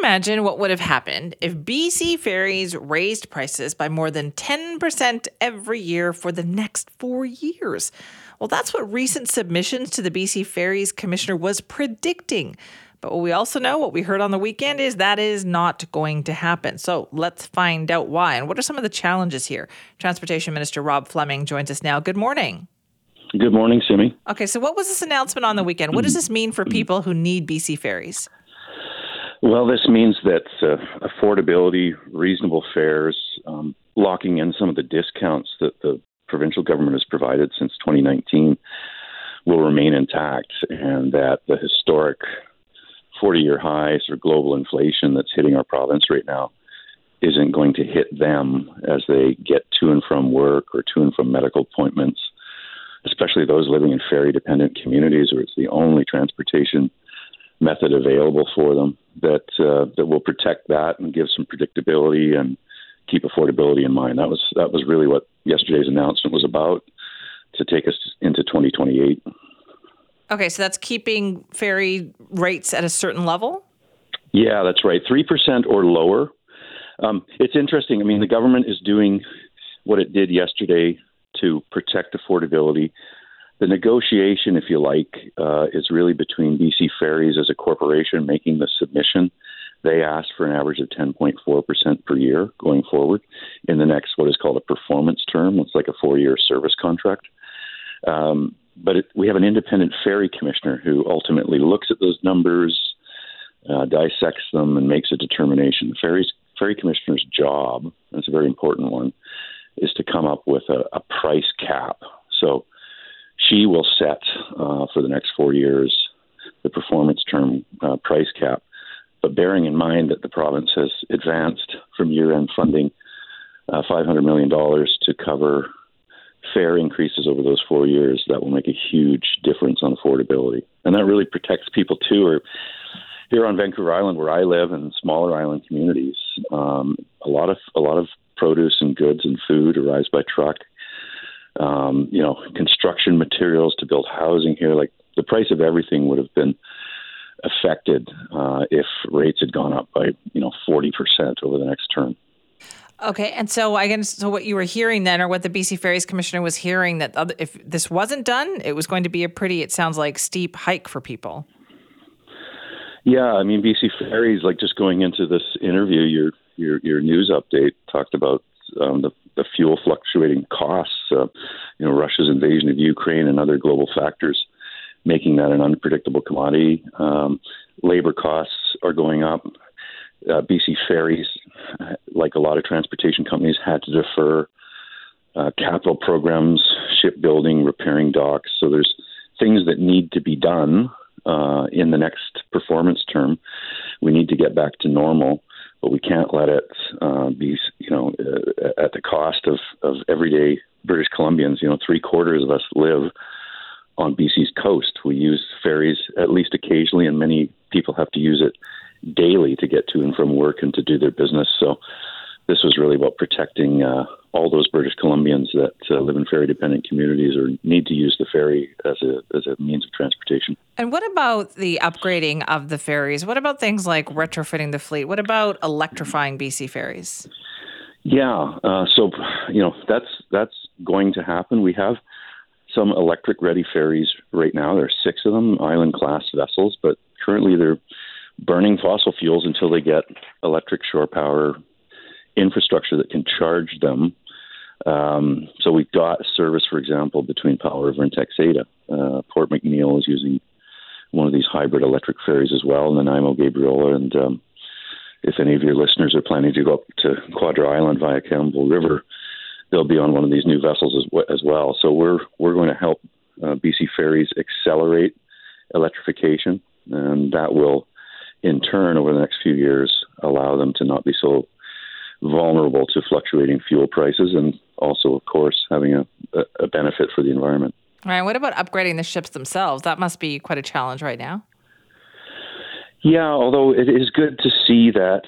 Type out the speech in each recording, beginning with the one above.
Imagine what would have happened if BC Ferries raised prices by more than 10% every year for the next four years? Well, that's what recent submissions to the BC Ferries Commissioner was predicting. But what we also know, what we heard on the weekend, is that is not going to happen. So let's find out why. And what are some of the challenges here? Transportation Minister Rob Fleming joins us now. Good morning. Good morning, Simi. Okay, so what was this announcement on the weekend? What does this mean for mm-hmm. people who need BC ferries? Well, this means that uh, affordability, reasonable fares, um, locking in some of the discounts that the provincial government has provided since 2019 will remain intact, and that the historic 40 year high sort of global inflation that's hitting our province right now isn't going to hit them as they get to and from work or to and from medical appointments, especially those living in ferry dependent communities where it's the only transportation method available for them that uh, that will protect that and give some predictability and keep affordability in mind. That was that was really what yesterday's announcement was about to take us into 2028. Okay, so that's keeping ferry rates at a certain level? Yeah, that's right. 3% or lower. Um, it's interesting. I mean, the government is doing what it did yesterday to protect affordability. The negotiation, if you like, uh, is really between BC Ferries as a corporation making the submission. They asked for an average of 10.4% per year going forward in the next, what is called a performance term. It's like a four year service contract. Um, but it, we have an independent ferry commissioner who ultimately looks at those numbers, uh, dissects them, and makes a determination. The ferry's, ferry commissioner's job, and it's a very important one, is to come up with a, a price cap. So she will set uh, for the next four years the performance term uh, price cap. But bearing in mind that the province has advanced from year end funding uh, $500 million to cover fare increases over those four years, that will make a huge difference on affordability. And that really protects people too. Or here on Vancouver Island, where I live, and smaller island communities, um, a lot of a lot of produce and goods and food arrives by truck. Um, you know, construction materials to build housing here, like the price of everything would have been affected uh, if rates had gone up by you know forty percent over the next term. Okay, and so I guess so. What you were hearing then, or what the BC Ferries Commissioner was hearing, that if this wasn't done, it was going to be a pretty, it sounds like, steep hike for people. Yeah, I mean, BC Ferries, like just going into this interview, your your your news update talked about um, the the fuel fluctuating costs, uh, you know, Russia's invasion of Ukraine and other global factors making that an unpredictable commodity. Um, labor costs are going up uh, BC Ferries, like a lot of transportation companies, had to defer uh, capital programs, shipbuilding, repairing docks. So there's things that need to be done uh, in the next performance term. We need to get back to normal, but we can't let it uh, be, you know, uh, at the cost of, of everyday British Columbians. You know, three quarters of us live on BC's coast. We use ferries at least occasionally, and many people have to use it daily to get to and from work and to do their business. So this was really about protecting uh, all those British Columbians that uh, live in ferry dependent communities or need to use the ferry as a as a means of transportation. And what about the upgrading of the ferries? What about things like retrofitting the fleet? What about electrifying BC ferries? Yeah, uh, so you know that's that's going to happen. We have some electric ready ferries right now. There are six of them, island class vessels, but currently they're burning fossil fuels until they get electric shore power infrastructure that can charge them. Um, so we've got service, for example, between Powell River and Texada. Uh, Port McNeill is using one of these hybrid electric ferries as well, and Nanaimo Gabriola. And um, if any of your listeners are planning to go up to Quadra Island via Campbell River, they'll be on one of these new vessels as, as well. So we're we're going to help uh, BC Ferries accelerate electrification, and that will in turn, over the next few years, allow them to not be so vulnerable to fluctuating fuel prices and also, of course, having a, a benefit for the environment. All right. What about upgrading the ships themselves? That must be quite a challenge right now. Yeah, although it is good to see that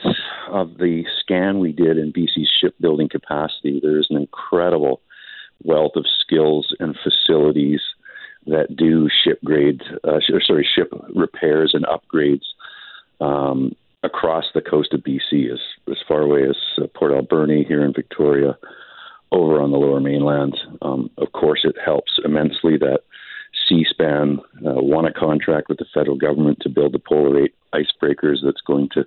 of the scan we did in BC's shipbuilding capacity, there's an incredible wealth of skills and facilities that do ship grade, uh, sorry, ship repairs and upgrades um, across the coast of BC, as as far away as uh, Port Alberni here in Victoria, over on the Lower Mainland. Um, of course, it helps immensely that Seaspan uh, won a contract with the federal government to build the Polar 8 icebreakers that's going to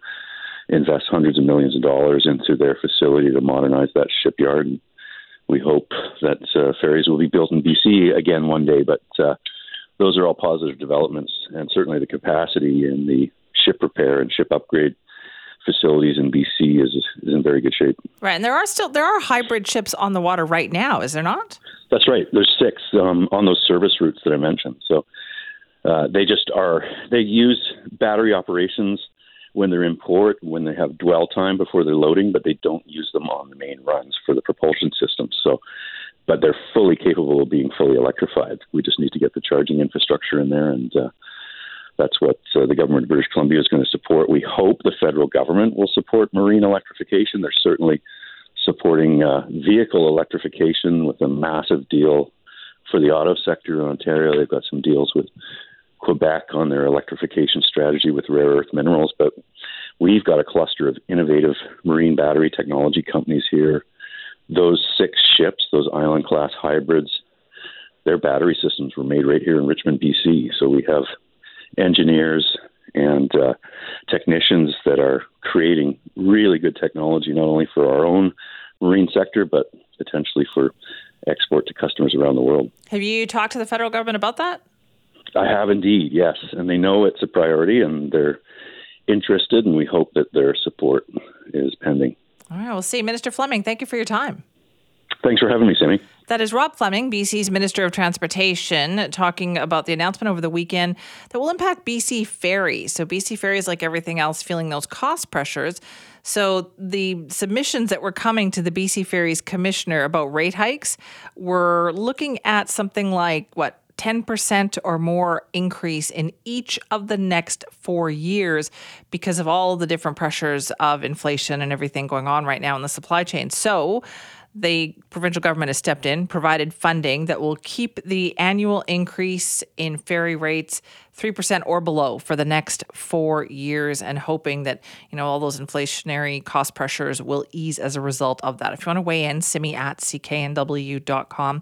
invest hundreds of millions of dollars into their facility to modernize that shipyard. And we hope that uh, ferries will be built in BC again one day, but uh, those are all positive developments, and certainly the capacity in the ship repair and ship upgrade facilities in BC is is in very good shape. Right, and there are still there are hybrid ships on the water right now, is there not? That's right. There's six um, on those service routes that I mentioned. So uh, they just are they use battery operations when they're in port, when they have dwell time before they're loading, but they don't use them on the main runs for the propulsion system. So, but they're fully capable of being fully electrified. We just need to get the charging infrastructure in there, and uh, that's what uh, the government of British Columbia is going to support. We hope the federal government will support marine electrification. They're certainly supporting uh, vehicle electrification with a massive deal for the auto sector in Ontario. They've got some deals with Quebec on their electrification strategy with rare earth minerals, but we've got a cluster of innovative marine battery technology companies here. Those six ships, those island class hybrids, their battery systems were made right here in Richmond, BC. So we have engineers and uh, technicians that are creating really good technology, not only for our own marine sector, but potentially for export to customers around the world. Have you talked to the federal government about that? I have indeed, yes. And they know it's a priority and they're interested, and we hope that their support is pending. All right, we'll see. Minister Fleming, thank you for your time. Thanks for having me, Sammy. That is Rob Fleming, BC's Minister of Transportation, talking about the announcement over the weekend that will impact BC Ferries. So, BC Ferries, like everything else, feeling those cost pressures. So, the submissions that were coming to the BC Ferries Commissioner about rate hikes were looking at something like what 10% or more increase in each of the next four years because of all the different pressures of inflation and everything going on right now in the supply chain. So, the provincial government has stepped in, provided funding that will keep the annual increase in ferry rates 3% or below for the next four years and hoping that, you know, all those inflationary cost pressures will ease as a result of that. If you want to weigh in, simi at cknw.com.